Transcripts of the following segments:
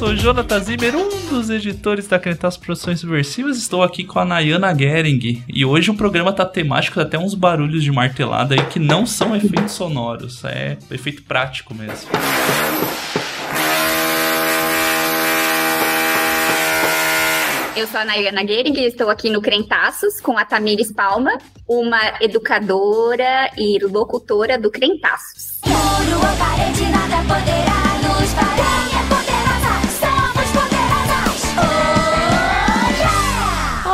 sou Jonathan Zimmer, um dos editores da Crentaço Produções Subversivas. Estou aqui com a Nayana Gering. E hoje o programa tá temático, até uns barulhos de martelada aí que não são efeitos sonoros, é efeito prático mesmo. Eu sou a Nayana Gering e estou aqui no Crentaços com a Tamires Palma, uma educadora e locutora do Crentaços. Muro ou parede, nada poderá nos parar.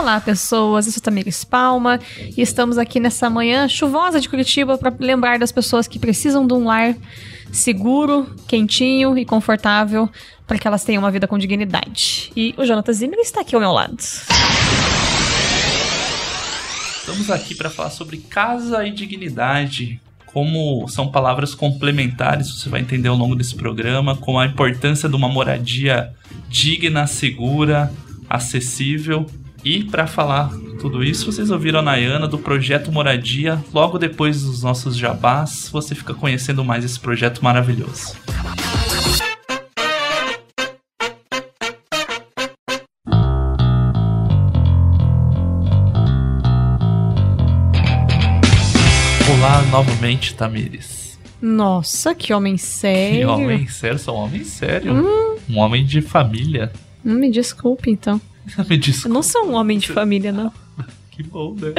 Olá, pessoas. Eu sou Tamires Palma e estamos aqui nessa manhã chuvosa de Curitiba para lembrar das pessoas que precisam de um lar seguro, quentinho e confortável para que elas tenham uma vida com dignidade. E o Jonathan Zimmer está aqui ao meu lado. Estamos aqui para falar sobre casa e dignidade. Como são palavras complementares, você vai entender ao longo desse programa, com a importância de uma moradia digna, segura, acessível. E para falar tudo isso, vocês ouviram a Nayana do projeto Moradia. Logo depois dos nossos jabás, você fica conhecendo mais esse projeto maravilhoso. Olá novamente, Tamires. Nossa, que homem sério. Que homem sério, sou um homem sério. Um homem de família. Me desculpe, então. Me Eu desculpa. não sou um homem de família, não. Que bom, né?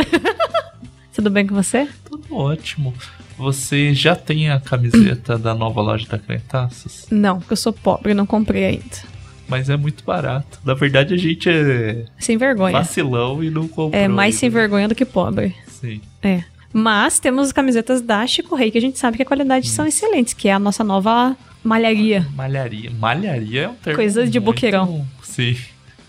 Tudo bem com você? Tudo ótimo. Você já tem a camiseta da nova loja da Crentaços? Não, porque eu sou pobre e não comprei ainda. Mas é muito barato. Na verdade, a gente é Sem vergonha. vacilão e não comprou. É mais sem ainda. vergonha do que pobre. Sim. É. Mas temos camisetas da Chico Rei, que a gente sabe que a qualidade são excelentes, que é a nossa nova malharia Malharia. Malharia é um termo. Coisa de muito- boqueirão. Sim.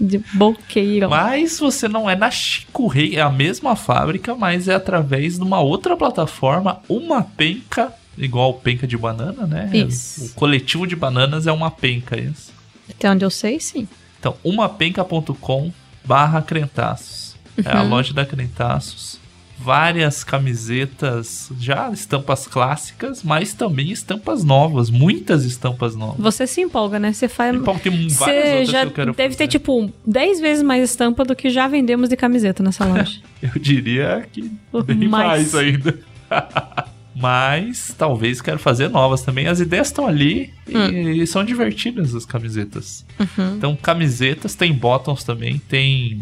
De boqueirão. Mas você não é na Chico Rei, é a mesma fábrica, mas é através de uma outra plataforma, uma penca, igual penca de banana, né? Isso. O coletivo de bananas é uma penca, isso. Até onde eu sei, sim. Então, umapenca.com barra Crentaços. É a Uhum. loja da Crentaços. Várias camisetas, já estampas clássicas, mas também estampas novas, muitas estampas novas. Você se empolga, né? Você faz. E, pô, tem várias Você já que eu quero deve ter, fazer. tipo, 10 vezes mais estampa do que já vendemos de camiseta nessa loja. Eu diria que bem Mais. mais ainda. Mas talvez quero fazer novas também. As ideias estão ali e, são divertidas as camisetas. Uhum. Então, camisetas, tem bottoms também, tem.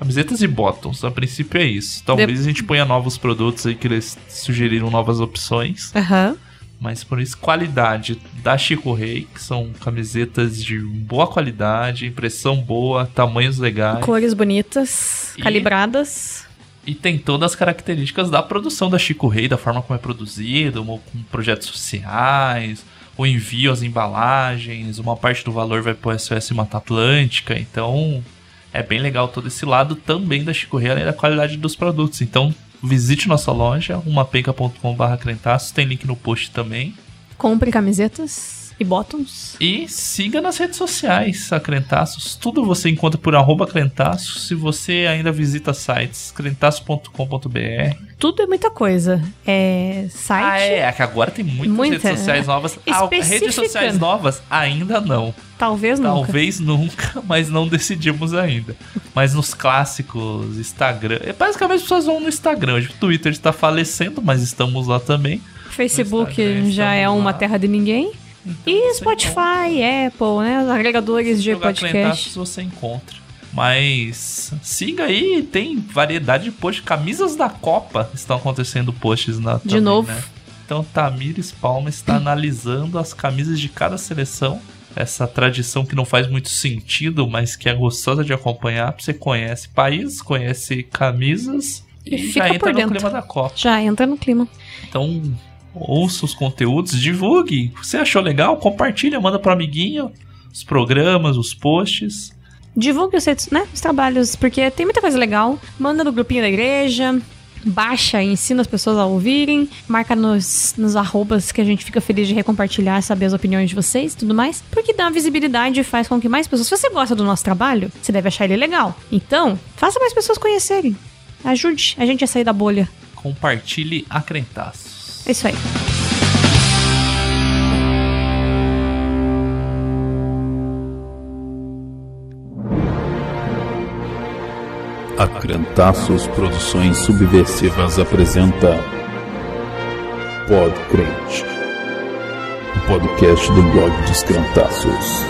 Camisetas e bottoms, a princípio é isso. Talvez a gente ponha novos produtos aí que eles sugeriram novas opções. Aham. Mas por isso, qualidade da Chico Rei, que são camisetas de boa qualidade, impressão boa, tamanhos legais. Cores bonitas, E- calibradas. E tem todas as características da produção da Chico Rei, da forma como é produzido, com projetos sociais, o envio, as embalagens, uma parte do valor vai para o SOS Mata Atlântica, então é bem legal todo esse lado também da Chico Rei, além da qualidade dos produtos. Então visite nossa loja, umapenca.com.br tem link no post também. Compre camisetas e bottoms. E siga nas redes sociais a Crentaços. Tudo você encontra por arroba Crentaços. Se você ainda visita sites, crentaços.com.br. Tudo é muita coisa. É site. Ah, é, é que agora tem muitas Muita, redes sociais novas. Ah, redes sociais novas ainda não. Talvez nunca. Talvez nunca, mas não decidimos ainda. Mas nos clássicos, Instagram. é, Basicamente as pessoas vão no Instagram. O Twitter está falecendo, mas estamos lá também. Facebook já é uma lá. terra de ninguém. Então E Spotify, Apple, né? Os agregadores de jogar podcast. Você encontra. Mas siga aí, tem variedade de posts. Camisas da Copa estão acontecendo posts na De também, novo. né? Então Tamires Palma está analisando as camisas de cada seleção. Essa tradição que não faz muito sentido, mas que é gostosa de acompanhar. Você conhece países, conhece camisas E e, fica já entra no clima da Copa. Já entra no clima. Então, ouça os conteúdos, divulgue. Você achou legal? Compartilha, manda pro amiguinho os programas, os posts. Divulgue os, né, os trabalhos, porque tem muita coisa legal. Manda no grupinho da igreja. Baixa e ensina as pessoas a ouvirem. Marca nos, nos arrobas que a gente fica feliz de recompartilhar, saber as opiniões de vocês e tudo mais. Porque dá visibilidade e faz com que mais pessoas. Se você gosta do nosso trabalho, você deve achar ele legal. Então, faça mais pessoas conhecerem. Ajude a gente a sair da bolha. Compartilhe a crentaços. É isso aí. A Crentaços Produções Subversivas apresenta Pod Crente, o podcast do blog dos Crentaços.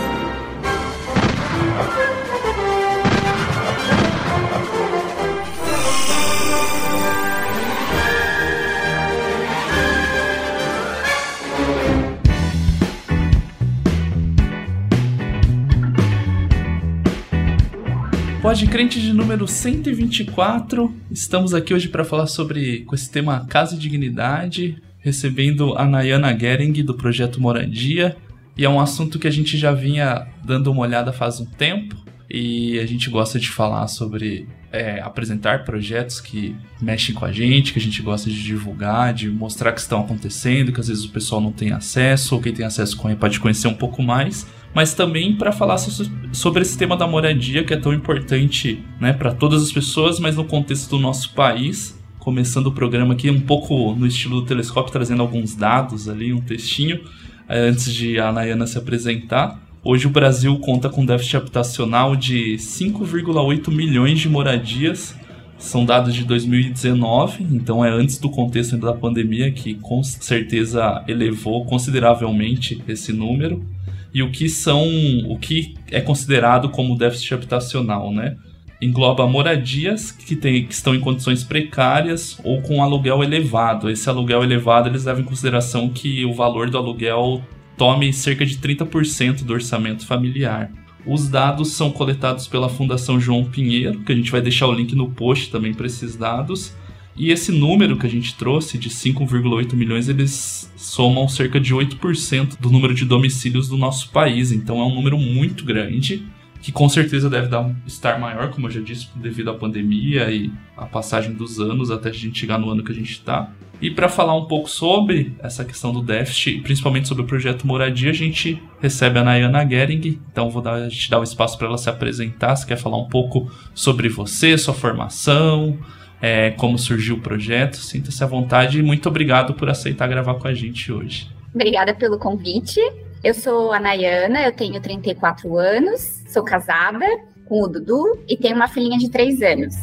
Pode Crente de número 124. Estamos aqui hoje para falar sobre com esse tema Casa e Dignidade, recebendo a Nayana Gering do projeto Moradia. E é um assunto que a gente já vinha dando uma olhada faz um tempo. E a gente gosta de falar sobre é, apresentar projetos que mexem com a gente, que a gente gosta de divulgar, de mostrar que estão acontecendo, que às vezes o pessoal não tem acesso, ou quem tem acesso pode conhecer um pouco mais mas também para falar so sobre esse tema da moradia que é tão importante né, para todas as pessoas, mas no contexto do nosso país. Começando o programa aqui um pouco no estilo do telescópio, trazendo alguns dados ali, um textinho, eh, antes de a Nayana se apresentar. Hoje o Brasil conta com déficit habitacional de 5,8 milhões de moradias. São dados de 2019, então é antes do contexto da pandemia, que com certeza elevou consideravelmente esse número e o que são o que é considerado como déficit habitacional, né? Engloba moradias que, tem, que estão em condições precárias ou com aluguel elevado. Esse aluguel elevado eles levam em consideração que o valor do aluguel tome cerca de 30% do orçamento familiar. Os dados são coletados pela Fundação João Pinheiro, que a gente vai deixar o link no post também para esses dados, e esse número que a gente trouxe de 5,8 milhões, eles somam cerca de 8% do número de domicílios do nosso país. Então é um número muito grande, que com certeza deve dar, estar maior, como eu já disse, devido à pandemia e a passagem dos anos até a gente chegar no ano que a gente está. E para falar um pouco sobre essa questão do déficit, principalmente sobre o projeto Moradia, a gente recebe a Nayana Gering. Então vou dar, gente dar o espaço para ela se apresentar. Se quer falar um pouco sobre você, sua formação, é, como surgiu o projeto. Sinta-se à vontade e muito obrigado por aceitar gravar com a gente hoje. Obrigada pelo convite. Eu sou a Nayana, eu tenho 34 anos, sou casada com o Dudu e tenho uma filhinha de 3 anos.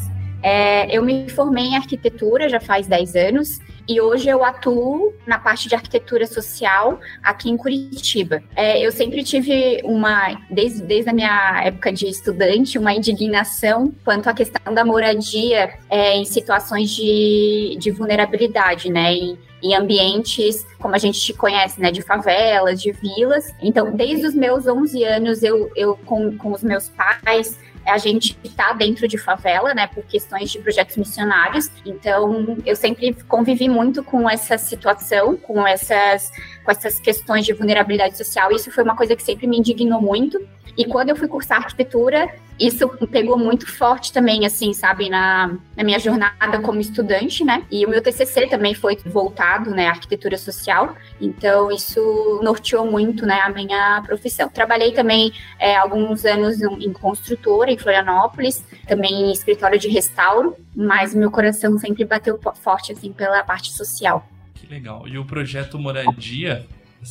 É, eu me formei em arquitetura já faz 10 anos e hoje eu atuo na parte de arquitetura social aqui em Curitiba. É, eu sempre tive uma, desde, desde a minha época de estudante, uma indignação quanto à questão da moradia é, em situações de, de vulnerabilidade, né? Em, em ambientes, como a gente conhece, né, de favelas, de vilas. Então, desde os meus 11 anos, eu, eu com, com os meus pais, a gente está dentro de favela, né, por questões de projetos missionários. Então, eu sempre convivi muito com essa situação, com essas, com essas questões de vulnerabilidade social. Isso foi uma coisa que sempre me indignou muito. E quando eu fui cursar arquitetura, isso pegou muito forte também, assim, sabe, na, na minha jornada como estudante, né? E o meu TCC também foi voltado, né, à arquitetura social. Então, isso norteou muito, né, a minha profissão. Trabalhei também é, alguns anos em construtora, em Florianópolis, também em escritório de restauro, mas meu coração sempre bateu forte, assim, pela parte social. Que legal. E o projeto Moradia,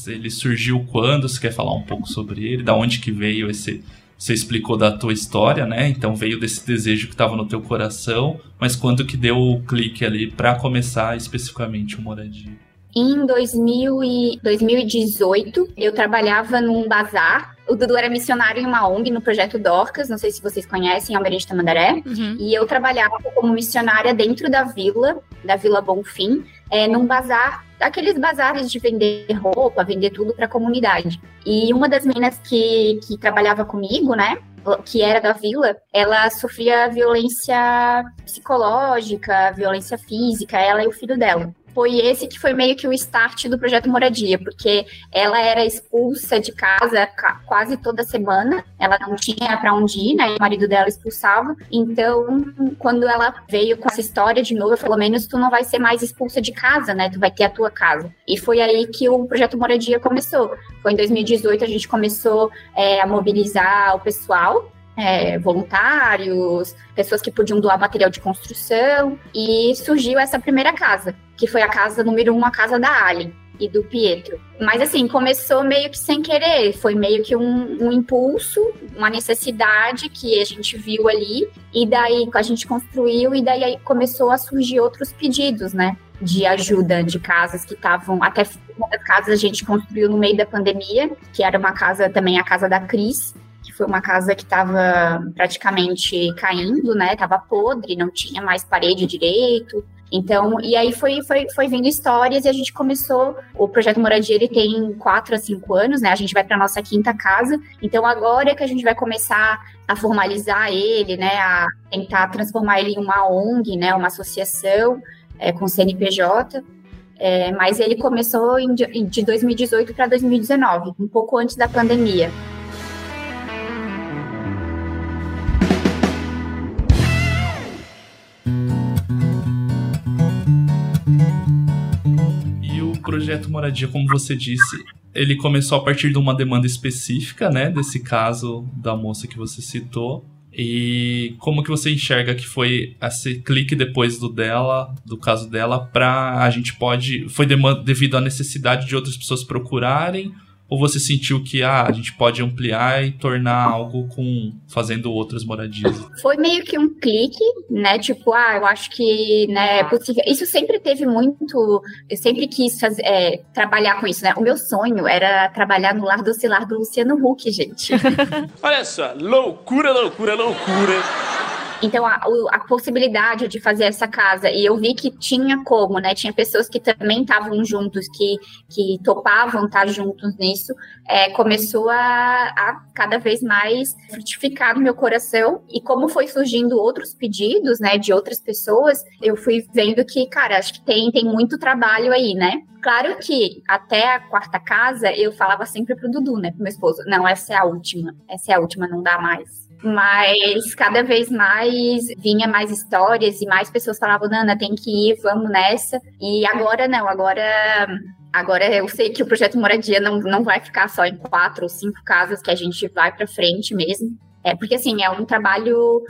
ele surgiu quando? Você quer falar um pouco sobre ele? Da onde que veio esse... Você explicou da tua história, né? Então veio desse desejo que estava no teu coração, mas quando que deu o clique ali para começar especificamente o Moradia? Em 2000 e 2018, eu trabalhava num bazar. O Dudu era missionário em uma ONG no projeto Dorcas, não sei se vocês conhecem, Almirante Tamandaré. Uhum. E eu trabalhava como missionária dentro da vila, da Vila Bonfim, é, num bazar, aqueles bazares de vender roupa, vender tudo para a comunidade. E uma das meninas que, que trabalhava comigo, né, que era da vila, ela sofria violência psicológica, violência física, ela e o filho dela foi esse que foi meio que o start do projeto Moradia, porque ela era expulsa de casa quase toda semana, ela não tinha para onde ir, né? O marido dela expulsava. Então, quando ela veio com essa história de novo, pelo menos tu não vai ser mais expulsa de casa, né? Tu vai ter a tua casa. E foi aí que o projeto Moradia começou. Foi em 2018 a gente começou é, a mobilizar o pessoal é, voluntários, pessoas que podiam doar material de construção, e surgiu essa primeira casa, que foi a casa número um, a casa da Ali. e do Pietro. Mas assim, começou meio que sem querer, foi meio que um, um, impulso, uma necessidade que a gente viu ali, e daí a gente construiu, e daí começou a surgir outros pedidos, né? De ajuda de casas que estavam. Até uma das casas a gente construiu no meio da pandemia, que era uma casa também, a casa da Cris, foi uma casa que estava praticamente caindo, né? Tava podre, não tinha mais parede direito. Então, e aí foi, foi, foi vindo histórias e a gente começou. O projeto Moradia ele tem quatro a cinco anos, né? A gente vai para nossa quinta casa. Então, agora é que a gente vai começar a formalizar ele, né? A tentar transformar ele em uma ONG, né? Uma associação é, com CNPJ. É, mas ele começou em, de 2018 para 2019, um pouco antes da pandemia. Projeto Moradia, como você disse, ele começou a partir de uma demanda específica, né, desse caso da moça que você citou. E como que você enxerga que foi esse clique depois do dela, do caso dela, para a gente pode foi devido à necessidade de outras pessoas procurarem ou você sentiu que ah, a gente pode ampliar e tornar algo com fazendo outras moradias? Foi meio que um clique, né? Tipo, ah, eu acho que né, é possível. Isso sempre teve muito. Eu sempre quis fazer, é, trabalhar com isso, né? O meu sonho era trabalhar no lar docilar do Luciano Huck, gente. Olha só, loucura, loucura, loucura. Então, a, a, possibilidade de fazer essa casa, e eu vi que tinha como, né? Tinha pessoas que também estavam juntos, que, que topavam estar juntos nisso, é, começou a, a cada vez mais frutificar no meu coração. E como foi surgindo outros pedidos, né, de outras pessoas, eu fui vendo que, cara, acho que tem, tem muito trabalho aí, né? Claro que até a quarta casa eu falava sempre pro Dudu, né, pro meu esposo: não, essa é a última, essa é a última, não dá mais mas cada vez mais vinha mais histórias e mais pessoas falavam, Nana, tem que ir, vamos nessa. E agora não, agora Agora eu sei que o projeto Moradia não, não vai ficar só em quatro ou cinco casas, que a gente vai para frente mesmo. É porque assim, é um trabalho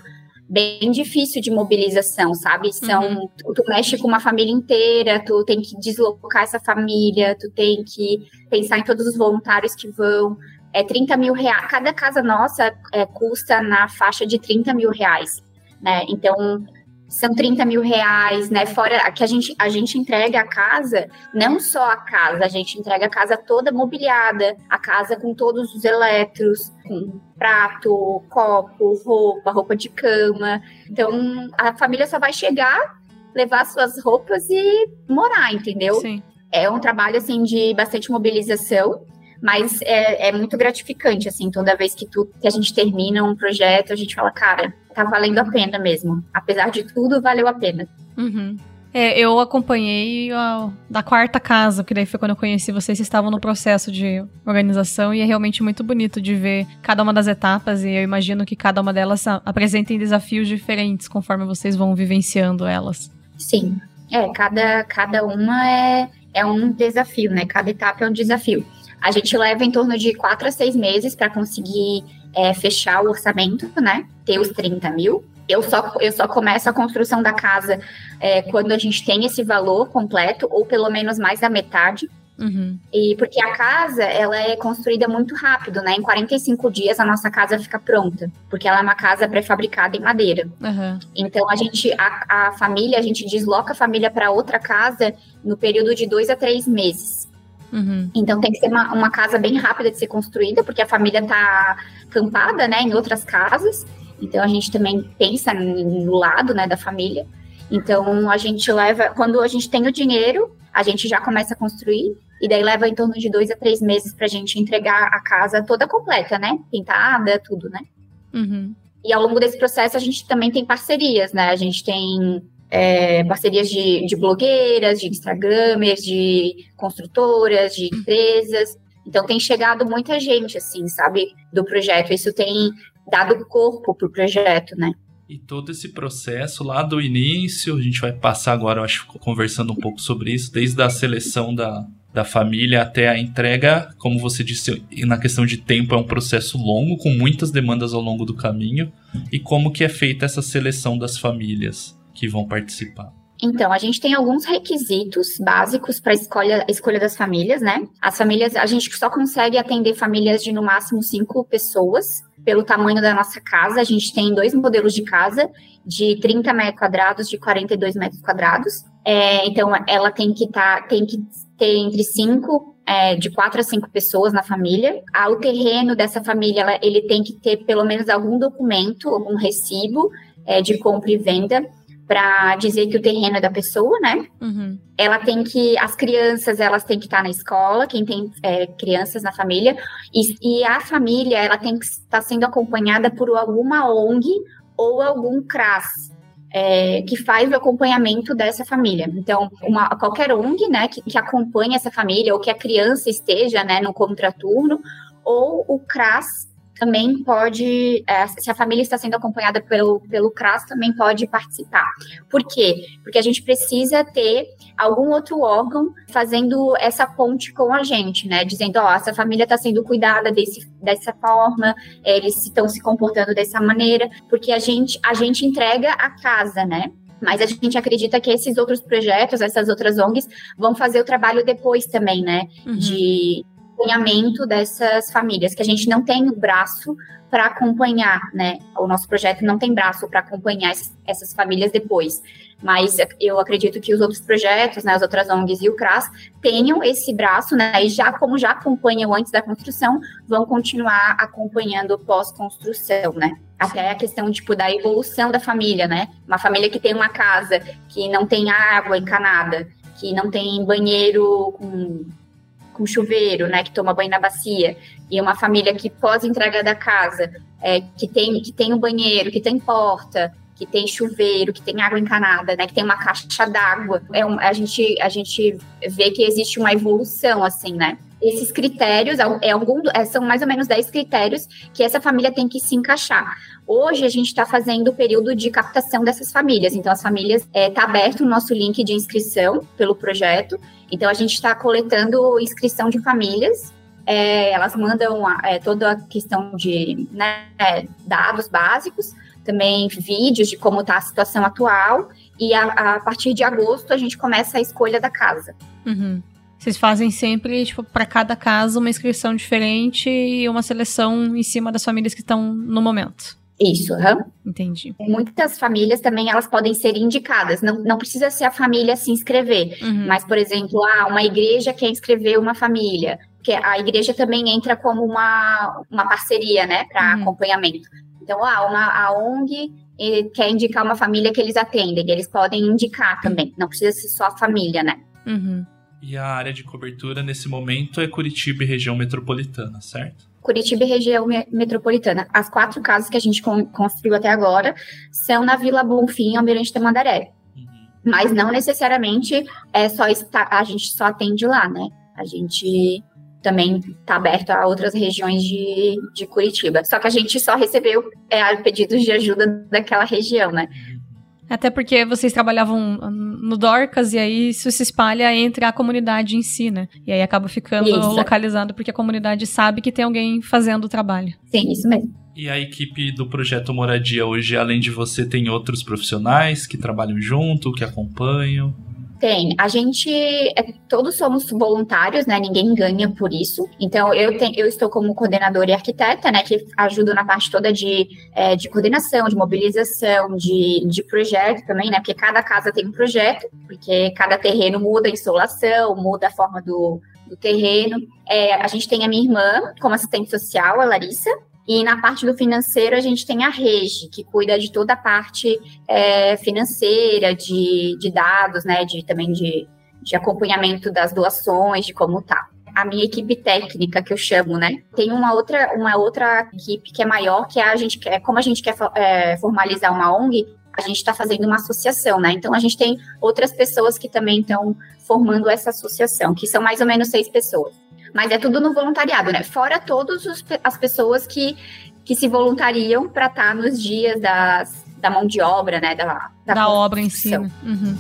bem difícil de mobilização, sabe? São uhum. tu, tu, mexe com uma família inteira, tu tem que deslocar essa família, tu tem que pensar em todos os voluntários que vão, é 30 mil reais. Cada casa nossa é, custa na faixa de 30 mil reais, né? Então, são 30 mil reais, né? Fora que a gente, a gente entrega a casa, não só a casa, a gente entrega a casa toda mobiliada, a casa com todos os eletros, com prato, copo, roupa, roupa de cama. Então, a família só vai chegar, levar suas roupas e morar, entendeu? Sim. É um trabalho, assim, de bastante mobilização. Mas é, é muito gratificante, assim, toda vez que, tu, que a gente termina um projeto, a gente fala, cara, tá valendo a pena mesmo. Apesar de tudo, valeu a pena. Uhum. É, eu acompanhei a, da quarta casa, que daí foi quando eu conheci vocês, vocês estavam no processo de organização e é realmente muito bonito de ver cada uma das etapas e eu imagino que cada uma delas apresentem desafios diferentes conforme vocês vão vivenciando elas. Sim, é, cada, cada uma é, é um desafio, né? Cada etapa é um desafio. A gente leva em torno de quatro a seis meses para conseguir é, fechar o orçamento, né? Ter os 30 mil. Eu só, eu só começo a construção da casa é, quando a gente tem esse valor completo, ou pelo menos mais da metade. Uhum. E porque a casa, ela é construída muito rápido, né? Em 45 dias a nossa casa fica pronta, porque ela é uma casa pré-fabricada em madeira. Uhum. Então a gente, a, a família, a gente desloca a família para outra casa no período de dois a três meses. Uhum. Então tem que ser uma, uma, casa bem rápida de ser construída, porque a família está acampada, né, em outras casas. Então a gente também pensa no lado, né, da família. Então a gente leva, quando a gente tem o dinheiro, a gente já começa a construir e daí leva em torno de dois a três meses para a gente entregar a casa toda completa, né, pintada, tudo, né. Uhum. E ao longo desse processo a gente também tem parcerias, né? A gente tem é, parcerias de, de blogueiras, de instagramers, de construtoras, de empresas. Então tem chegado muita gente, assim, sabe, do projeto. Isso tem dado corpo pro projeto, né? E todo esse processo lá do início, a gente vai passar agora, eu acho, conversando um pouco sobre isso, desde a seleção da, da família até a entrega, como você disse, na questão de tempo é um processo longo, com muitas demandas ao longo do caminho, e como que é feita essa seleção das famílias? Que vão participar. Então, a gente tem alguns requisitos básicos para a escolha, escolha das famílias, né? As famílias, a gente só consegue atender famílias de no máximo cinco pessoas, pelo tamanho da nossa casa. A gente tem dois modelos de casa, de 30 metros quadrados, de 42 metros quadrados. É, então, ela tem que, tá, tem que ter entre cinco, é, de quatro a cinco pessoas na família. Ah, o terreno dessa família, ela, ele tem que ter pelo menos algum documento, algum recibo é, de compra e venda para dizer que o terreno é da pessoa, né? Uhum. Ela tem que, as crianças, elas têm que estar na escola, quem tem é, crianças na família, e, e a família, ela tem que estar sendo acompanhada por alguma ONG ou algum CRAS, é, que faz o acompanhamento dessa família. Então, uma, qualquer ONG, né, que, que acompanhe essa família, ou que a criança esteja, né, no contraturno, ou o CRAS também pode, é, se a família está sendo acompanhada pelo, pelo CRAS, também pode participar. Por quê? Porque a gente precisa ter algum outro órgão fazendo essa ponte com a gente, né? Dizendo, ó, essa família está sendo cuidada desse, dessa forma, eles estão se comportando dessa maneira, porque a gente, a gente entrega a casa, né? Mas a gente acredita que esses outros projetos, essas outras ONGs, vão fazer o trabalho depois também, né? Uhum. De acompanhamento dessas famílias, que a gente não tem o braço para acompanhar, né? O nosso projeto não tem braço para acompanhar essas, famílias depois. Mas eu acredito que os outros projetos, né, as outras ONGs e o CRAS tenham esse braço, né? E já como já acompanham antes da construção, vão continuar acompanhando pós-construção, né? Até a questão tipo da evolução da família, né? Uma família que tem uma casa que não tem água encanada, que não tem banheiro com com chuveiro, né, que toma banho na bacia, e uma família que pós entrega da casa, é, que tem que tem um banheiro, que tem porta, que tem chuveiro, que tem água encanada, né, que tem uma caixa d'água, é um, a gente a gente vê que existe uma evolução assim, né? Esses critérios é algum, é, são mais ou menos 10 critérios que essa família tem que se encaixar. Hoje a gente está fazendo o período de captação dessas famílias. Então, as famílias está aberto o nosso link de inscrição pelo projeto. Então, a gente está coletando inscrição de famílias. É, elas mandam a, é, toda a questão de né, dados básicos, também vídeos de como está a situação atual. E a, a partir de agosto a gente começa a escolha da casa. Uhum. Vocês fazem sempre, tipo, para cada casa uma inscrição diferente e uma seleção em cima das famílias que estão no momento. Isso, aham. Entendi. Muitas famílias também elas podem ser indicadas. Não, não precisa ser a família se inscrever. Uhum. Mas, por exemplo, ah, uma igreja quer inscrever uma família. Que a igreja também entra como uma, uma parceria, né, para Uhum. acompanhamento. Então, ah, uma, a ONG eh, quer indicar uma família que eles atendem. Eles podem indicar também. Não precisa ser só a família, né? Uhum. E a área de cobertura nesse momento é Curitiba e região metropolitana, certo? Curitiba e região me- metropolitana. As quatro casas que a gente con- construiu até agora são na Vila Bonfim, Almirante Tamandaré. Uhum. Mas não necessariamente é só está, a gente só atende lá, né? A gente também está aberto a outras regiões de, de Curitiba. Só que a gente só recebeu é, pedidos de ajuda daquela região, né? Até porque vocês trabalhavam no Dorcas e aí isso se espalha entre a comunidade em si, né? E aí acaba ficando Isso. localizado porque a comunidade sabe que tem alguém fazendo o trabalho. Sim, isso mesmo. E a equipe do projeto Moradia hoje, além de você, tem outros profissionais que trabalham junto, que acompanham. Tem. A gente, é, todos somos voluntários, né? Ninguém ganha por isso. Então, eu, tenho, eu estou como coordenadora e arquiteta, né? Que ajudo na parte toda de, é, de coordenação, de mobilização, de, de projeto também, né? Porque cada casa tem um projeto, porque cada terreno muda a insolação, muda a forma do, do terreno. É, a gente tem a minha irmã como assistente social, a Larissa. E na parte do financeiro, a gente tem a Regi, que cuida de toda a parte é, financeira, de, de dados, né? De, também de, de acompanhamento das doações, de como tá. A minha equipe técnica, que eu chamo, né? Tem uma outra, uma outra equipe que é maior, que é a gente quer, como a gente quer é, formalizar uma ONG, a gente está fazendo uma associação, né? Então a gente tem outras pessoas que também estão formando essa associação, que são mais ou menos seis pessoas. Mas é tudo no voluntariado, né? Fora todas as pessoas que, que se voluntariam para estar nos dias das, da mão de obra, né? Da, Da, obra em si. né? Uhum.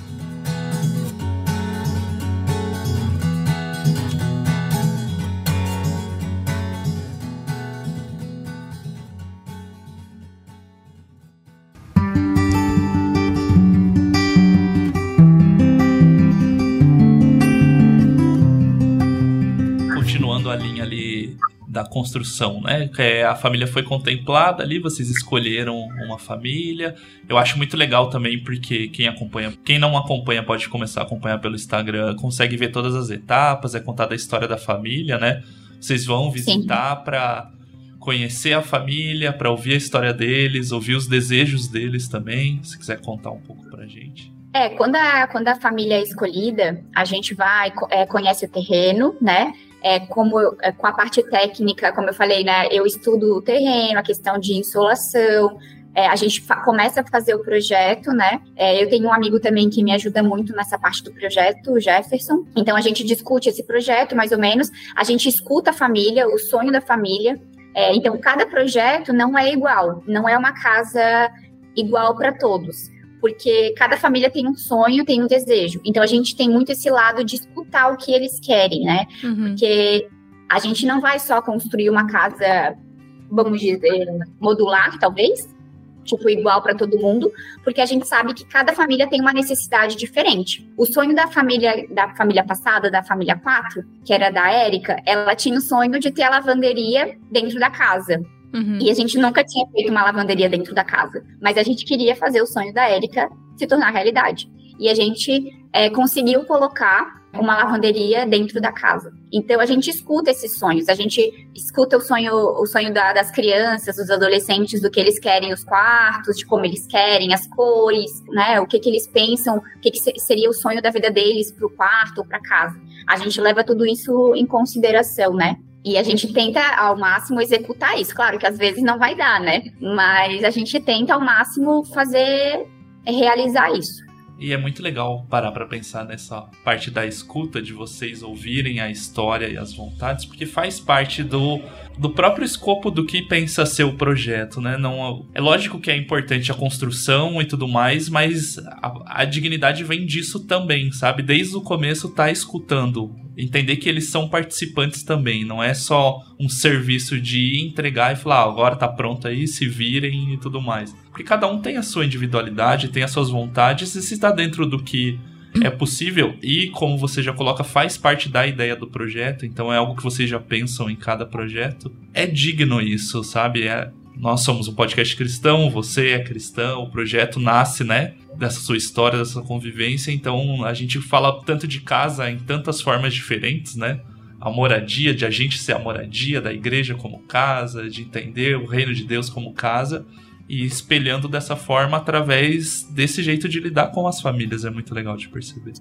Da construção, né? É, a família foi contemplada ali, vocês escolheram uma família. Eu acho muito legal também porque quem acompanha, quem não acompanha pode começar a acompanhar pelo Instagram, consegue ver todas as etapas, é contada a história da família, né? Vocês vão visitar para conhecer a família, para ouvir a história deles, ouvir os desejos deles também. Se quiser contar um pouco pra gente. É, quando a, quando a família é escolhida, a gente vai, é, conhece o terreno, né? É, como é, com a parte técnica, como eu falei, né? Eu estudo o terreno, a questão de insolação. é, a gente começa a fazer o projeto, né? É, eu tenho um amigo também que me ajuda muito nessa parte do projeto, o Jefferson. Então a gente discute esse projeto, mais ou menos. A gente escuta a família, o sonho da família. É, então cada projeto não é igual, não é uma casa igual para todos porque cada família tem um sonho, tem um desejo. Então a gente tem muito esse lado de escutar o que eles querem, né? Uhum. Porque a gente não vai só construir uma casa, vamos dizer, modular, talvez, tipo igual para todo mundo, porque a gente sabe que cada família tem uma necessidade diferente. O sonho da família da família passada, da família 4, que era da Érica, ela tinha o sonho de ter a lavanderia dentro da casa. Uhum. E a gente nunca tinha feito uma lavanderia dentro da casa. Mas a gente queria fazer o sonho da Érica se tornar realidade. E a gente é, conseguiu colocar uma lavanderia dentro da casa. Então a gente escuta esses sonhos, a gente escuta o sonho, o sonho da- das crianças, dos adolescentes, do que eles querem os quartos, de como eles querem, as cores, né? O que, que eles pensam, o que, que se- seria o sonho da vida deles para o quarto ou para casa. A gente leva tudo isso em consideração, né? E a gente tenta ao máximo executar isso. Claro que às vezes não vai dar, né? Mas a gente tenta ao máximo fazer, realizar isso. E é muito legal parar pra pensar nessa parte da escuta, de vocês ouvirem a história e as vontades, porque faz parte do, do próprio escopo do que pensa ser o projeto, né? Não, é lógico que é importante a construção e tudo mais, mas a, a dignidade vem disso também, sabe? Desde o começo tá escutando, entender que eles são participantes também, não é só um serviço de entregar e falar, ah, agora tá pronto aí, se virem e tudo mais. Porque cada um tem a sua individualidade, tem as suas vontades, e se está dentro do que é possível, e como você já coloca, faz parte da ideia do projeto, então é algo que vocês já pensam em cada projeto, é digno isso, sabe? É, nós somos um podcast cristão, você é cristão, o projeto nasce, né? Dessa sua história, dessa convivência, então a gente fala tanto de casa em tantas formas diferentes, né? A moradia, de a gente ser a moradia da igreja como casa, de entender o reino de Deus como casa e espelhando dessa forma através desse jeito de lidar com as famílias. É muito legal de perceber.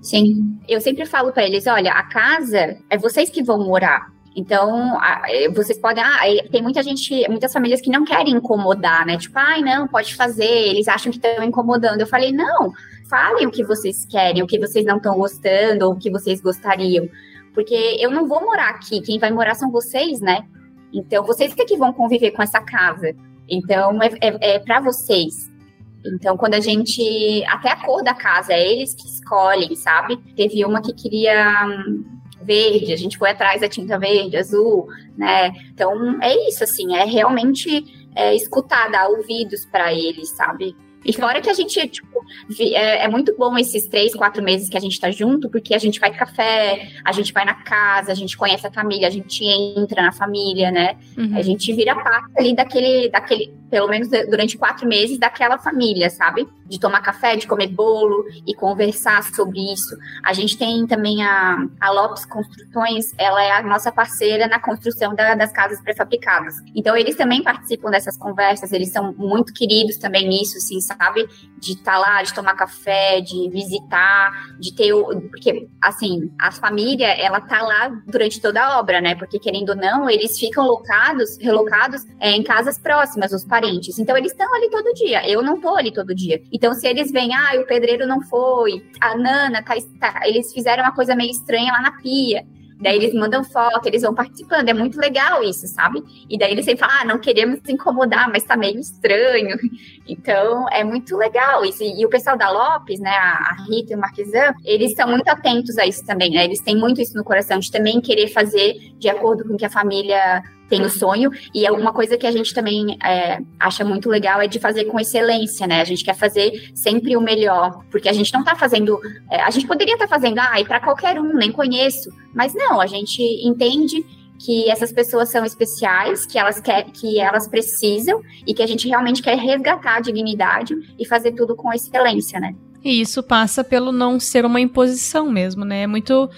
Sim. Eu sempre falo para eles, olha, a casa é vocês que vão morar. Então, eh, vocês podem. Ah, eh, tem muita gente, muitas famílias que não querem incomodar, né? Tipo, ai, não, pode fazer, eles acham que estão incomodando. Eu falei, não, falem o que vocês querem, o que vocês não estão gostando, ou o que vocês gostariam. Porque eu não vou morar aqui, quem vai morar são vocês, né? Então, vocês que, é que vão conviver com essa casa. Então, é, é, é para vocês. Então, quando a gente. Até a cor da casa, é eles que escolhem, sabe? Teve uma que queria hum, verde, a gente foi atrás da tinta verde, azul, né? Então, é isso, assim, é realmente é, escutar, dar ouvidos para eles, sabe? E fora que a gente, tipo, é, é muito bom esses três, quatro meses que a gente tá junto, porque a gente vai café, a gente vai na casa, a gente conhece a família, a gente entra na família, né? Uhum. A gente vira parte ali daquele, daquele, pelo menos durante quatro meses, daquela família, sabe? De tomar café, de comer bolo e conversar sobre isso. A gente tem também a, a Lopes Construções, ela é a nossa parceira na construção da- das casas pré-fabricadas. Então, eles também participam dessas conversas, eles são muito queridos também nisso, assim, sabe? De estar lá, de tomar café, de visitar, de ter o. Porque, assim, a família, ela tá lá durante toda a obra, né? Porque, querendo ou não, eles ficam locados, relocados é, em casas próximas, os parentes. Então, eles estão ali todo dia. Eu não tô ali todo dia. Então, se eles veem, ah, o pedreiro não foi, a Nana tá, tá- Eles fizeram uma coisa meio estranha lá na pia. Daí eles mandam foto, eles vão participando. É muito legal isso, sabe? E daí eles sempre falam, ah, não queremos incomodar, mas tá meio estranho. Então, é muito legal isso. E, o pessoal da Lopes, né, a, a Rita e o Marquesan, eles são muito atentos a isso também, né? Eles têm muito isso no coração, de também querer fazer de acordo com o que a família tem o sonho. E é uma coisa que a gente também é, acha muito legal é de fazer com excelência, né? A gente quer fazer sempre o melhor, porque a gente não tá fazendo. é, a gente poderia estar fazendo, ah, e para qualquer um, nem conheço. Mas não, a gente entende que essas pessoas são especiais, que elas querem, que elas precisam e que a gente realmente quer resgatar a dignidade e fazer tudo com excelência, né? E isso passa pelo não ser uma imposição mesmo, né? É muito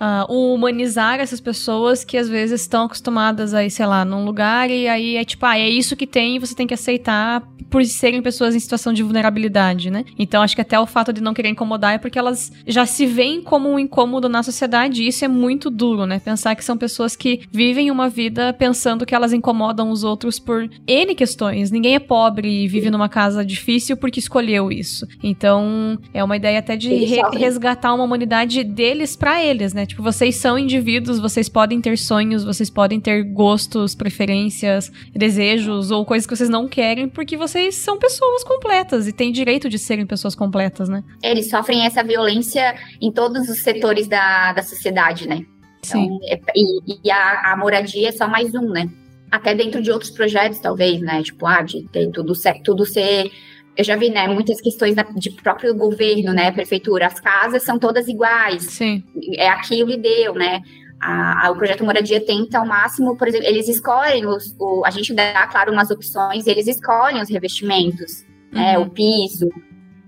ah, humanizar essas pessoas que às vezes estão acostumadas a ir, sei lá, num lugar e aí é tipo, ah, é isso que tem e você tem que aceitar por serem pessoas em situação de vulnerabilidade, né? Então acho que até o fato de não querer incomodar é porque elas já se veem como um incômodo na sociedade e isso é muito duro, né? Pensar que são pessoas que vivem uma vida pensando que elas incomodam os outros por N questões. Ninguém é pobre e vive numa casa difícil porque escolheu isso. Então é uma ideia até de re- resgatar uma humanidade deles pra eles, né? Tipo, vocês são indivíduos, vocês podem ter sonhos, vocês podem ter gostos, preferências, desejos ou coisas que vocês não querem, porque vocês são pessoas completas e têm direito de serem pessoas completas, né? Eles sofrem essa violência em todos os setores da, da sociedade, né? Sim. Então, é- e, e a, a moradia é só mais um, né? Até dentro de outros projetos, talvez, né? Tipo, ah, de ter tudo, ser- tudo ser. Eu já vi, né, muitas questões da- de próprio governo, né, prefeitura. As casas são todas iguais, Sim. é aquilo e deu, né? A, a- o projeto Moradia tenta ao máximo, por exemplo, eles escolhem os, o, a gente dá, claro, umas opções, eles escolhem os revestimentos, né? Uhum. O piso,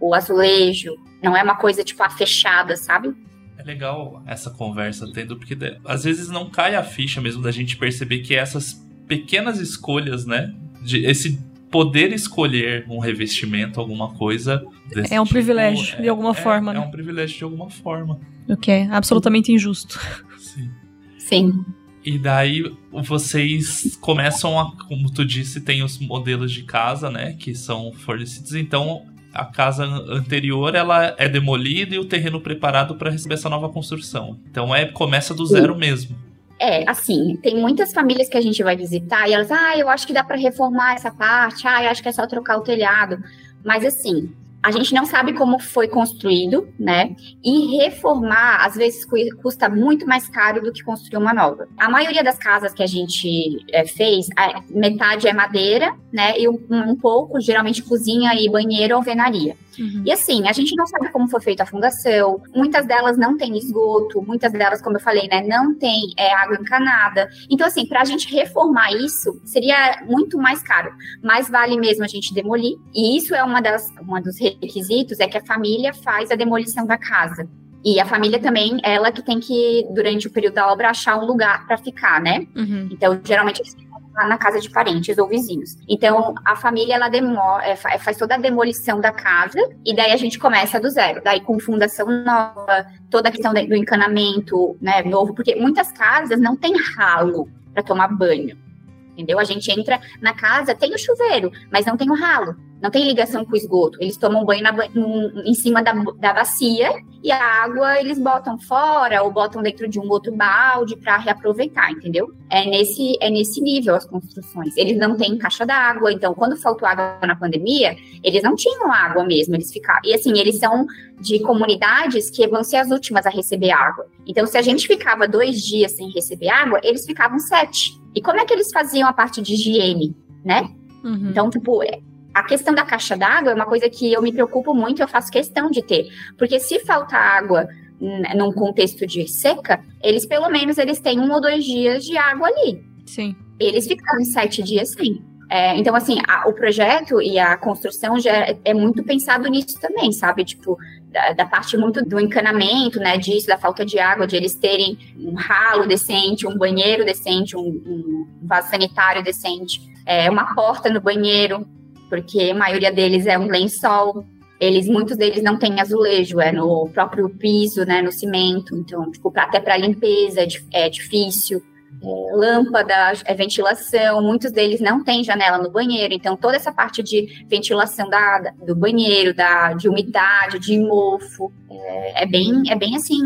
o azulejo. Não é uma coisa, tipo, ah, fechada, sabe? É legal essa conversa tendo, porque de- às vezes não cai a ficha mesmo da gente perceber que essas pequenas escolhas, né? De, esse poder escolher um revestimento, alguma coisa. desse É um tipo, privilégio, de alguma é- forma, É né? um privilégio de alguma forma. O que é absolutamente injusto. Sim. Sim. E daí vocês começam a, como tu disse, tem os modelos de casa, né, que são fornecidos. Então a casa anterior ela é demolida e o terreno preparado para receber essa nova construção. Então é começa do zero mesmo. É, assim, tem muitas famílias que a gente vai visitar e elas, ah, eu acho que dá para reformar essa parte, ah, eu acho que é só trocar o telhado. Mas assim, a gente não sabe como foi construído, né? E reformar, às vezes, cu- custa muito mais caro do que construir uma nova. A maioria das casas que a gente é, fez, metade é madeira, né? E um, um pouco, geralmente, cozinha e banheiro alvenaria. Uhum. E assim, a gente não sabe como foi feita a fundação, muitas delas não têm esgoto, muitas delas, como eu falei, né, não tem é, água encanada. Então, assim, para a gente reformar isso, seria muito mais caro. Mas vale mesmo a gente demolir. E isso é uma das uma dos requisitos, é que a família faz a demolição da casa. E a família também, ela que tem que, durante o período da obra, achar um lugar para ficar, né? Uhum. Então, geralmente eles na casa de parentes ou vizinhos. Então, a família ela é, fa- faz toda a demolição da casa e daí a gente começa do zero. Daí com fundação nova, toda a questão do encanamento, né, novo, porque muitas casas não tem ralo para tomar banho. Entendeu? A gente entra na casa, tem o chuveiro, mas não tem o ralo. Não tem ligação com o esgoto. Eles tomam banho na em cima da, da bacia e a água eles botam fora ou botam dentro de um outro balde para reaproveitar, entendeu? É nesse, é nesse nível as construções. Eles não têm caixa d'água, então quando faltou água na pandemia, eles não tinham água mesmo, eles ficaram. E assim, eles são de comunidades que vão ser as últimas a receber água. Então, se a gente ficava dois dias sem receber água, eles ficavam sete. E como é que eles faziam a parte de higiene, né? Uhum. Então, tipo, é- a questão da caixa d'água é uma coisa que eu me preocupo muito, eu faço questão de ter. Porque se falta água num contexto de seca, eles pelo menos eles têm um ou dois dias de água ali. Sim. Eles ficaram sete dias sim. É, então, assim, a- o projeto e a construção já é, é muito pensado nisso também, sabe? Tipo, da, da parte muito do encanamento, né? Disso, da falta de água, de eles terem um ralo decente, um banheiro decente, um, um vaso sanitário decente, é, uma porta no banheiro, porque a maioria deles é um lençol. Eles, muitos deles não têm azulejo, é no próprio piso, né? No cimento. Então, tipo, até para limpeza é é difícil é, lâmpada, é, ventilação, muitos deles não têm janela no banheiro, então toda essa parte de ventilação da, do banheiro, da, de umidade, de mofo, é, é bem, é bem assim,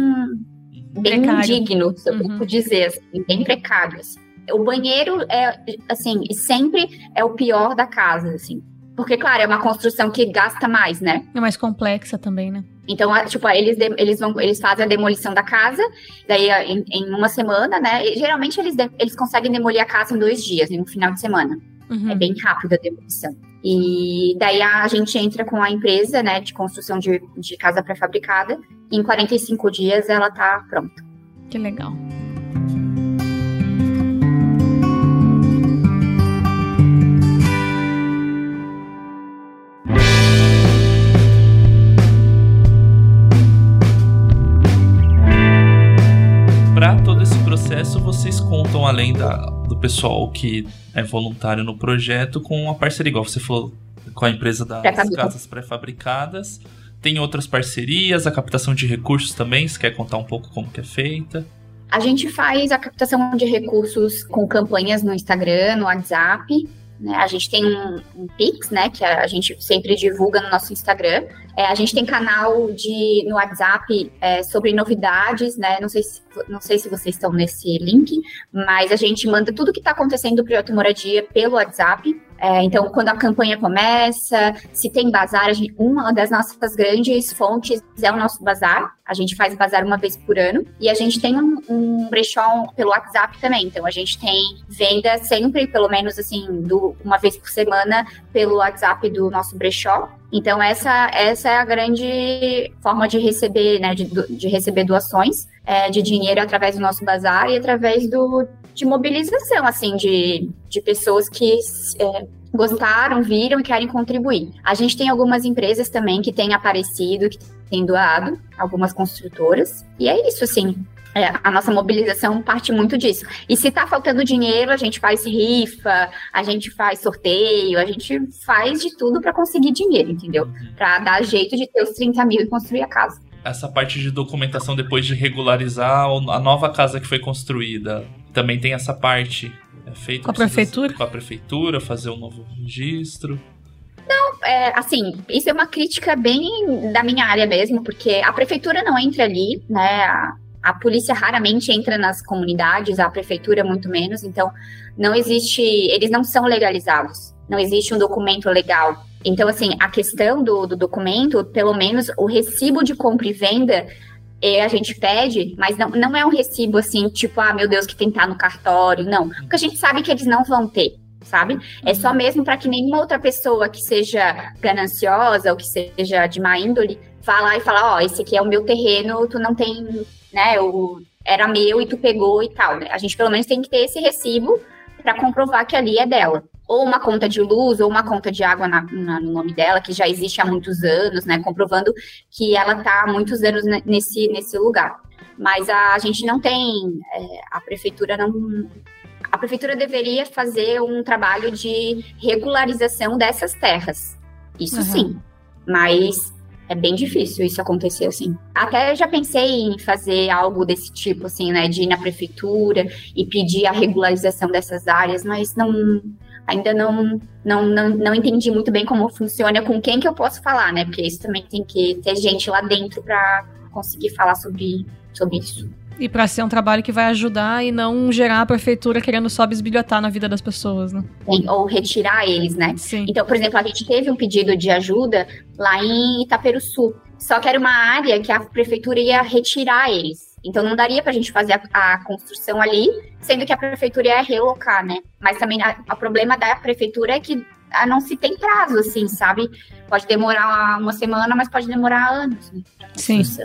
bem Precário. indigno, se eu Uhum. dizer, assim, bem precário. assim. O banheiro é, assim, sempre é o pior da casa, assim. Porque, claro, é uma construção que gasta mais, né? É mais complexa também, né? Então, tipo, eles, eles, vão, eles fazem a demolição da casa, daí a- em, em uma semana, né? E, geralmente eles, eles conseguem demolir a casa em dois dias, em um final de semana. Uhum. É bem rápida a demolição. E daí a gente entra com a empresa, né, de construção de, de casa pré-fabricada. e Em 45 dias ela tá pronta. Que legal. Vocês contam além da, do pessoal que é voluntário no projeto com a parceria, igual você falou, com a empresa das Pré-fabricado. casas pré-fabricadas. Tem outras parcerias, a captação de recursos também. Você quer contar um pouco como que é feita? A gente faz a captação de recursos com campanhas no Instagram, no WhatsApp. né? A gente tem um, um Pix, né? Que a gente sempre divulga no nosso Instagram. É, a gente tem canal de, no WhatsApp é, sobre novidades, né? Não sei, se, não sei se vocês estão nesse link, mas a gente manda tudo que está acontecendo no Projeto Moradia pelo WhatsApp. É, então, quando a campanha começa, se tem bazar, gente- uma das nossas grandes fontes é o nosso bazar. A gente faz bazar uma vez por ano. E a gente tem um, um brechó pelo WhatsApp também. Então, a gente tem venda sempre, pelo menos assim, do, uma vez por semana, pelo WhatsApp do nosso brechó. Então, essa, essa é a grande forma de receber, né, de, de receber doações é, de dinheiro através do nosso bazar e através do, de mobilização, assim, de, de pessoas que é, gostaram, viram e querem contribuir. A gente tem algumas empresas também que têm aparecido, que têm doado, algumas construtoras, e é isso, assim. É, a nossa mobilização parte muito disso. E se tá faltando dinheiro, a gente faz rifa, a gente faz sorteio, a gente faz de tudo para conseguir dinheiro, entendeu? Para dar jeito de ter os 30 mil e construir a casa. Essa parte de documentação depois de regularizar a nova casa que foi construída. Também tem essa parte é feita Com a prefeitura? Com a prefeitura, fazer um novo registro. É, assim, isso é uma crítica bem da minha área mesmo, porque a prefeitura não entra ali, né? A, a polícia raramente entra nas comunidades, a prefeitura muito menos, então não existe, eles não são legalizados, não existe um documento legal. Então, assim, a questão do, do documento, pelo menos o recibo de compra e venda, eh, a gente pede, mas não, não é um recibo assim, tipo, ah, meu Deus, que tem que estar no cartório, não. Porque a gente sabe que eles não vão ter, sabe? É só mesmo para que nenhuma outra pessoa que seja gananciosa ou que seja de má índole vá lá e fala, ó, esse aqui é o meu terreno, tu não tem, né, o, era meu e tu pegou e tal, né? A gente pelo menos tem que ter esse recibo para comprovar que ali é dela. Ou uma conta de luz, ou uma conta de água na- na- no nome dela, que já existe há muitos anos, né? Comprovando que ela está há muitos anos ne- nesse, nesse lugar. Mas a, a gente não tem, é, a prefeitura não. A prefeitura deveria fazer um trabalho de regularização dessas terras. Isso Aham. sim. Mas é bem difícil isso acontecer assim. Até já pensei em fazer algo desse tipo, assim, né? De ir na prefeitura e pedir a regularização dessas áreas, mas não. Ainda não, não, não, não entendi muito bem como funciona, com quem que eu posso falar, né? Porque isso também tem que ter gente lá dentro para conseguir falar sobre, sobre isso. E pra ser um trabalho que vai ajudar e não gerar a prefeitura querendo só bisbilhotar na vida das pessoas, né? Tem- ou retirar eles, né? Sim. Então, por exemplo, a gente teve um pedido de ajuda lá em Itaperuçu. Só que era uma área que a prefeitura ia retirar eles. Então não daria pra gente fazer a, a construção ali, sendo que a prefeitura ia relocar, né? Mas também a- o problema da prefeitura é que ah, não se tem prazo, assim, sabe? Pode demorar uma semana, mas pode demorar anos, né? Sim. construção.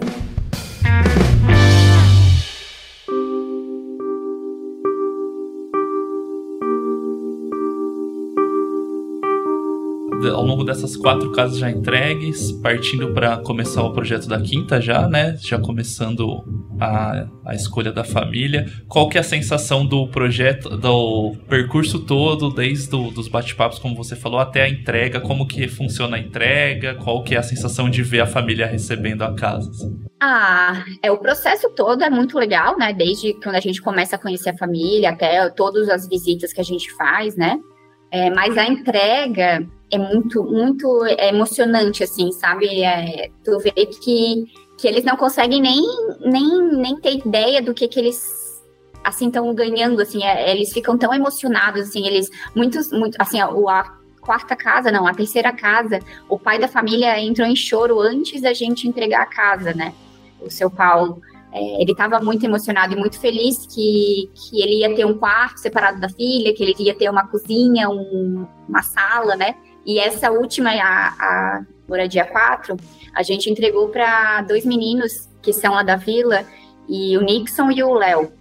Ao longo dessas quatro casas já entregues, partindo para começar o projeto da quinta já, né? Já começando a, a escolha da família. Qual que é a sensação do projeto, do percurso todo, desde do, dos bate-papos, como você falou, até a entrega? Como que funciona a entrega? Qual que é a sensação de ver a família recebendo a casa? Ah, é, o processo todo é muito legal, né? Desde quando a gente começa a conhecer a família até todas as visitas que a gente faz, né? É, mas a entrega é muito, muito emocionante, assim, sabe? É, tu vê que, que eles não conseguem nem, nem, nem ter ideia do que, que eles assim estão ganhando, assim, é, eles ficam tão emocionados, assim, eles muitos, muito, assim, a quarta casa, não, a terceira casa, o pai da família entrou em choro antes da gente entregar a casa, né? O seu Paulo. É, ele estava muito emocionado e muito feliz que, que ele ia ter um quarto separado da filha, que ele ia ter uma cozinha, um- uma sala, né? E essa última, a, a moradia 4, a gente entregou para dois meninos que são lá da vila, e o Nixon e o Léo.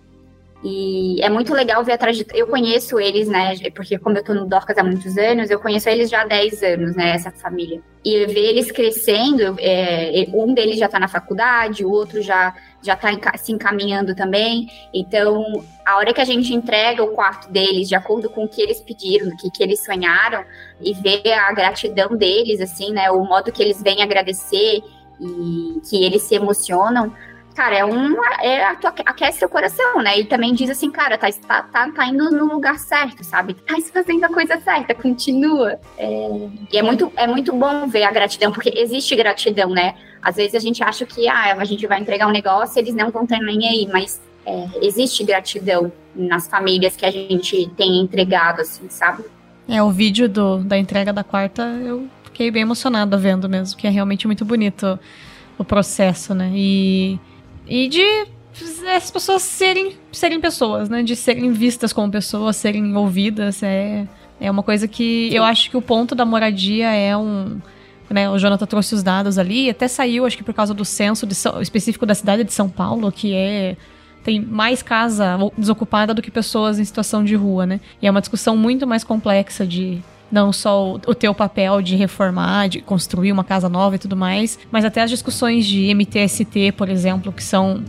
E é muito legal ver a trajetória. Eu conheço eles, né? Porque como eu tô no Dorcas há muitos anos, eu conheço eles já há 10 anos, né? Essa família. E ver eles crescendo, é, um deles já tá na faculdade, o outro já, já tá enca- se encaminhando também. Então, a hora que a gente entrega o quarto deles, de acordo com o que eles pediram, o que, que eles sonharam, e ver a gratidão deles, assim, né? O modo que eles vêm agradecer e que eles se emocionam cara, é um. É, aquece seu coração, né? E também diz assim, cara, tá, tá, tá, tá indo no lugar certo, sabe? Tá fazendo a coisa certa, continua. É, e é muito, é muito bom ver a gratidão, porque existe gratidão, né? Às vezes a gente acha que ah, a gente vai entregar um negócio eles não vão ter nem aí, mas é, existe gratidão nas famílias que a gente tem entregado, assim, sabe? É, o vídeo do, da entrega da quarta, eu fiquei bem emocionada vendo mesmo, que é realmente muito bonito o processo, né? E, e de as pessoas serem, serem pessoas, né? De serem vistas como pessoas, serem ouvidas, é, é uma coisa que eu acho que o ponto da moradia é um... Né, o Jonathan trouxe os dados ali, até saiu, acho que por causa do censo de específico da cidade de São Paulo, que é tem mais casa desocupada do que pessoas em situação de rua, né? E é uma discussão muito mais complexa de não só o, o teu papel de reformar, de construir uma casa nova e tudo mais, mas até as discussões de MTST, por exemplo, que são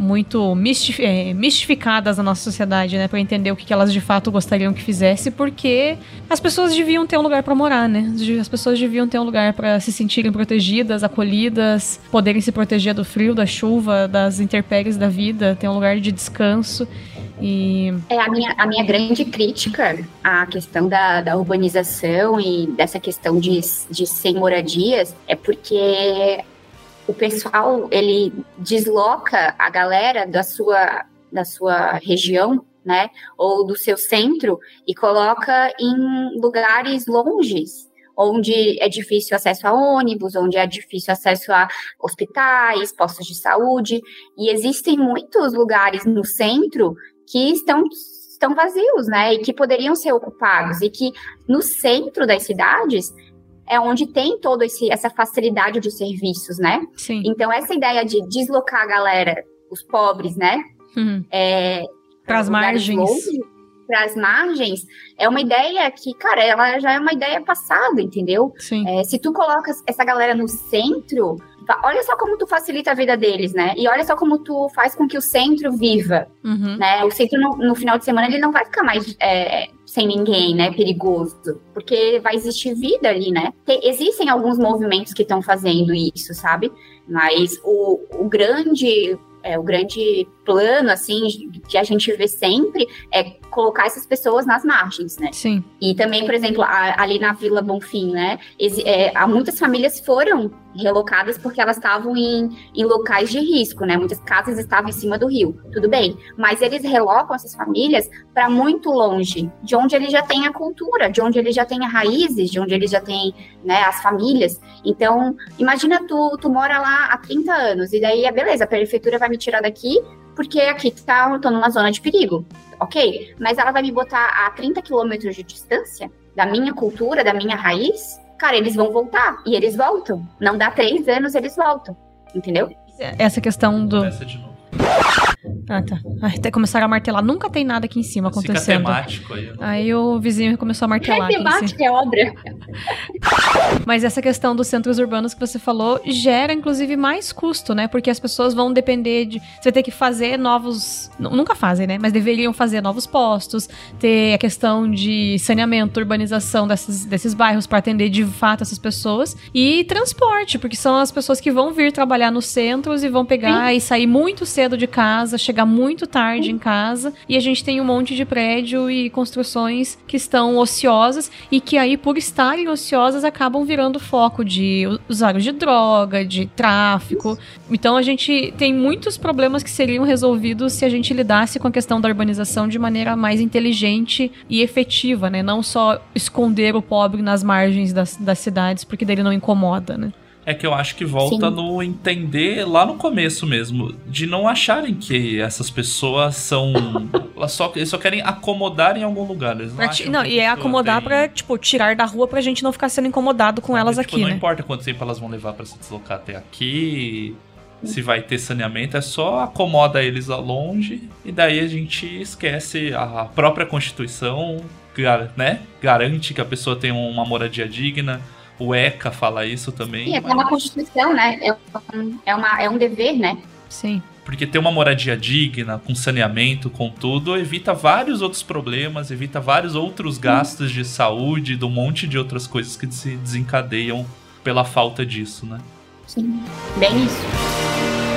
muito eh, mistificadas na nossa sociedade, né, Pra entender o que elas de fato gostariam que fizesse, porque as pessoas deviam ter um lugar pra morar, né? As pessoas deviam ter um lugar pra se sentirem protegidas, acolhidas, poderem se proteger do frio, da chuva, das intempéries da vida, ter um lugar de descanso. E É a minha, a minha grande crítica à questão da, da urbanização e dessa questão de, de sem moradias é porque o pessoal ele desloca a galera da sua, da sua região, né, ou do seu centro e coloca em lugares longes, onde é difícil acesso a ônibus, onde é difícil acesso a hospitais, postos de saúde, e existem muitos lugares no centro que estão, estão vazios, né? E que poderiam ser ocupados. E que no centro das cidades é onde tem toda essa facilidade de serviços, né? sim. Então, essa ideia de deslocar a galera, os pobres, né? Uhum. É, Pras margens. Para as margens, é uma ideia que, cara, ela já é uma ideia passada, entendeu? Sim. É, se tu colocas essa galera no centro, fa- olha só como tu facilita a vida deles, né? E olha só como tu faz com que o centro viva, Uhum. né? O centro no, no final de semana ele não vai ficar mais é, sem ninguém, né? Perigoso, porque vai existir vida ali, né? Tem- existem alguns movimentos que estão fazendo isso, sabe? Mas o, o grande é, o grande plano assim que a gente vê sempre é colocar essas pessoas nas margens, né? Sim. E também, por exemplo, a- ali na Vila Bonfim, né? exi- é, há muitas famílias foram relocadas porque elas estavam em, em locais de risco, né? Muitas casas estavam em cima do rio. Tudo bem. Mas eles relocam essas famílias para muito longe, de onde eles já têm a cultura, de onde eles já têm as raízes, de onde eles já têm né, as famílias. Então, imagina tu, tu mora lá há 30 anos, e daí, é beleza, a prefeitura vai me tirar daqui porque aqui tá, eu tô numa zona de perigo. Ok, mas ela vai me botar a 30 quilômetros de distância da minha cultura, da minha raiz, cara, eles vão voltar. E eles voltam. Não dá três anos, eles voltam. Entendeu? Essa questão do. Essa de novo. Ah, tá. Ai, até começaram a martelar. Nunca tem nada aqui em cima Fica acontecendo. temático aí. né? Aí o vizinho começou a martelar. cima. temática, é obra. Mas essa questão dos centros urbanos que você falou gera, inclusive, mais custo, né? Porque as pessoas vão depender de. Você vai ter que fazer novos. nu- Nunca fazem, né? Mas deveriam fazer novos postos, ter a questão de saneamento, urbanização desses, desses bairros para atender de fato essas pessoas. E transporte, porque são as pessoas que vão vir trabalhar nos centros e vão pegar e sair muito cedo de casa, chegar muito tarde em casa. E a gente tem um monte de prédio e construções que estão ociosas e que aí, por estarem ociosas, acabam virando foco de usuários de droga, de tráfico. Então a gente tem muitos problemas que seriam resolvidos se a gente lidasse com a questão da urbanização de maneira mais inteligente e efetiva, né? Não só esconder o pobre nas margens das, das cidades, porque dele não incomoda, né? É que eu acho que volta Sim. no entender lá no começo mesmo, de não acharem que essas pessoas são. elas só, eles só querem acomodar em algum lugar. Eles não, Pra ti- acham não, que e é acomodar tem- pra, tipo, tirar da rua pra gente não ficar sendo incomodado com elas tipo, aqui, não né? importa quanto tempo elas vão levar pra se deslocar até aqui. se vai ter saneamento, é só acomoda eles ao longe e daí a gente esquece a própria Constituição, né? Garante que a pessoa tenha uma moradia digna. O ECA fala isso também. Sim, é uma Constituição, né? É um, é, uma, é um dever, né? Sim. Porque ter uma moradia digna, com saneamento, com tudo, evita vários outros problemas, evita vários outros gastos de saúde, de um monte de outras coisas que se desencadeiam pela falta disso, né? Sim. Bem isso.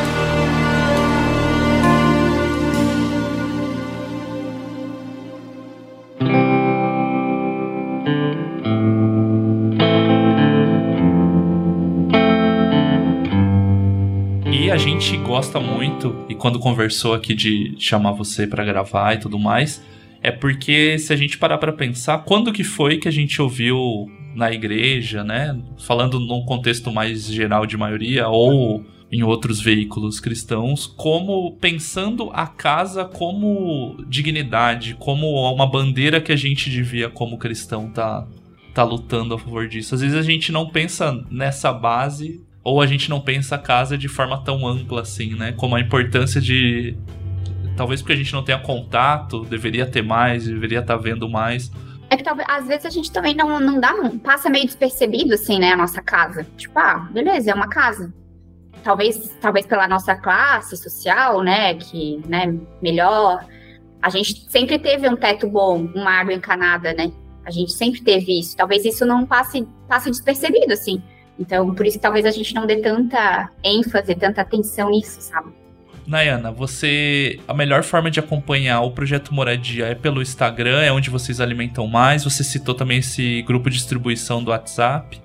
Gente gosta muito, e quando conversou aqui de chamar você pra gravar e tudo mais, é porque se a gente parar pra pensar, quando que foi que a gente ouviu na igreja, né? Falando num contexto mais geral de maioria, ou em outros veículos cristãos, como pensando a casa como dignidade, como uma bandeira que a gente devia, como cristão, tá, tá lutando a favor disso. Às vezes a gente não pensa nessa base ou a gente não pensa a casa de forma tão ampla assim, né? Como a importância de. Talvez porque a gente não tenha contato, deveria ter mais, deveria estar vendo mais. É que talvez, às vezes a gente também não, não dá, um- passa meio despercebido, assim, né, a nossa casa. Tipo, ah, beleza, é uma casa. Talvez, talvez pela nossa classe social, né, que, né, melhor. A gente sempre teve um teto bom, uma água encanada, né? A gente sempre teve isso. Talvez isso não passe, passe despercebido, assim. Então, por isso que talvez a gente não dê tanta ênfase, tanta atenção nisso, sabe? Nayana, você. A melhor forma de acompanhar o projeto Moradia é pelo Instagram, é onde vocês alimentam mais. Você citou também esse grupo de distribuição do WhatsApp.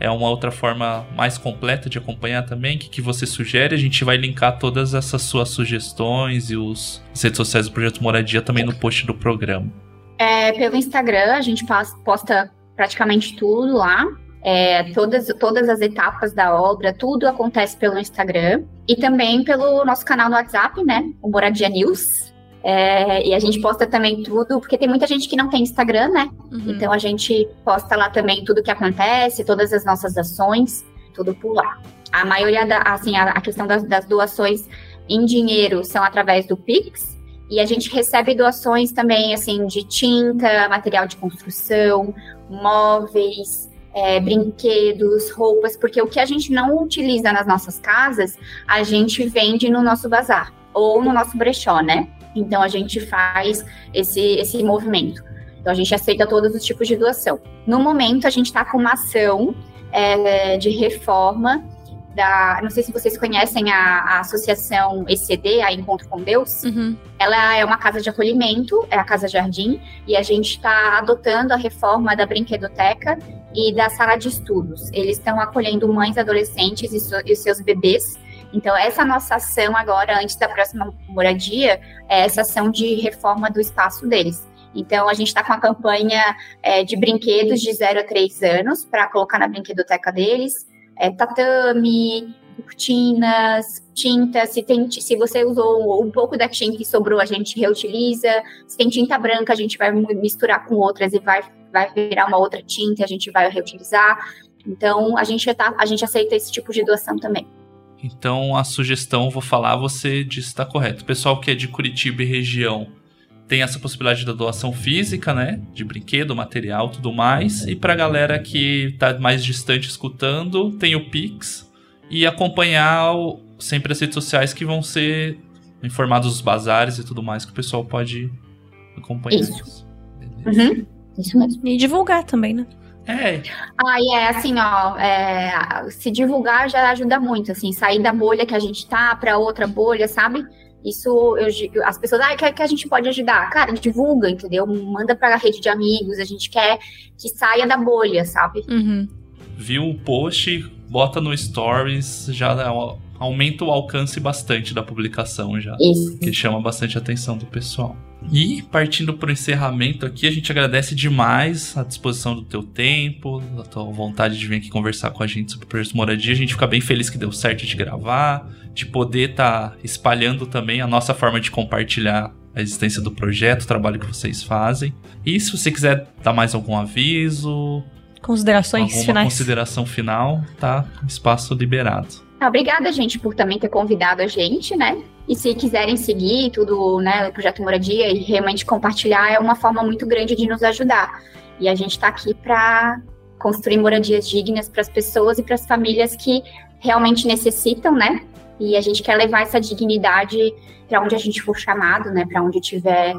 É uma outra forma mais completa de acompanhar também. O que, que você sugere? A gente vai linkar todas essas suas sugestões e os as redes sociais do Projeto Moradia também no post do programa. É, pelo Instagram, a gente posta praticamente tudo lá. É, todas, todas as etapas da obra, tudo acontece pelo Instagram. E também pelo nosso canal no WhatsApp, né? O Moradia News. É, e a gente posta também tudo, porque tem muita gente que não tem Instagram, né? Uhum. Então a gente posta lá também tudo que acontece, todas as nossas ações, tudo por lá. A maioria da, assim, a, a questão das, das doações em dinheiro são através do Pix. E a gente recebe doações também, assim, de tinta, material de construção, móveis, é, brinquedos, roupas, porque o que a gente não utiliza nas nossas casas, a gente vende no nosso bazar ou no nosso brechó, né? Então a gente faz esse, esse movimento. Então a gente aceita todos os tipos de doação. No momento, a gente está com uma ação é, de reforma da. Não sei se vocês conhecem a, a associação ECD, a Encontro com Deus. Uhum. Ela é uma casa de acolhimento, é a Casa Jardim, e a gente está adotando a reforma da brinquedoteca e da sala de estudos. Eles estão acolhendo mães, adolescentes e, so- e seus bebês. Então, essa nossa ação agora, antes da próxima moradia, é essa ação de reforma do espaço deles. Então, a gente está com a campanha é, de brinquedos de 0 a 3 anos para colocar na brinquedoteca deles. É, tatame, cortinas, tinta. Se, tem, se você usou um pouco da tinta e sobrou, a gente reutiliza. Se tem tinta branca, a gente vai misturar com outras e vai, vai virar uma outra tinta a gente vai reutilizar. Então, a gente, tá, a gente aceita esse tipo de doação também. Então a sugestão, vou falar, você disse está correto. Pessoal que é de Curitiba e região tem essa possibilidade da doação física, né? De brinquedo, material, tudo mais. E pra galera que tá mais distante escutando, tem o Pix. E acompanhar o- sempre as redes sociais que vão ser informados os bazares e tudo mais que o pessoal pode acompanhar. Isso. Uhum, isso mesmo. E divulgar também, né? É, Ah, e é assim, ó, é, se divulgar já ajuda muito, assim, sair da bolha que a gente tá para outra bolha, sabe? Isso, eu, as pessoas, ah, que, que a gente pode ajudar? Cara, divulga, entendeu? Manda pra rede de amigos, a gente quer que saia da bolha, sabe? Uhum. viu o post, bota no Stories, já aumenta o alcance bastante da publicação já. Isso. que chama bastante a atenção do pessoal. E partindo para o encerramento aqui, a gente agradece demais a disposição do teu tempo, a tua vontade de vir aqui conversar com a gente sobre o projeto Moradia. A gente fica bem feliz que deu certo de gravar, de poder estar espalhando também a nossa forma de compartilhar a existência do projeto, o trabalho que vocês fazem. E se você quiser dar mais algum aviso, Considerações alguma finais. consideração final, tá? Espaço liberado. Ah, Obrigada, gente, por também ter convidado a gente, né? E se quiserem seguir tudo, né, o Projeto Moradia e realmente compartilhar, é uma forma muito grande de nos ajudar. E a gente está aqui para construir moradias dignas para as pessoas e para as famílias que realmente necessitam, né? E a gente quer levar essa dignidade para onde a gente for chamado, né? Para onde tiver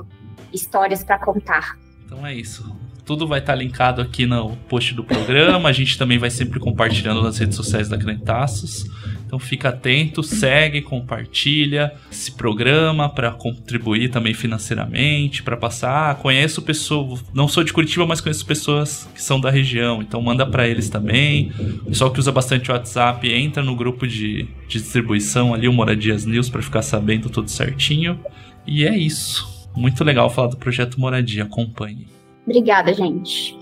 histórias para contar. Então é isso. Tudo vai estar linkado aqui no post do programa. A gente também vai sempre compartilhando nas redes sociais da Crentaços. Então fica atento, segue, compartilha, se programa para contribuir também financeiramente, para passar. Ah, conheço pessoas, não sou de Curitiba, mas conheço pessoas que são da região, então manda para eles também. O pessoal que usa bastante WhatsApp entra no grupo de, de distribuição ali, o Moradias News, para ficar sabendo tudo certinho. E é isso. Muito legal falar do projeto Moradia. Acompanhe. Obrigada, gente.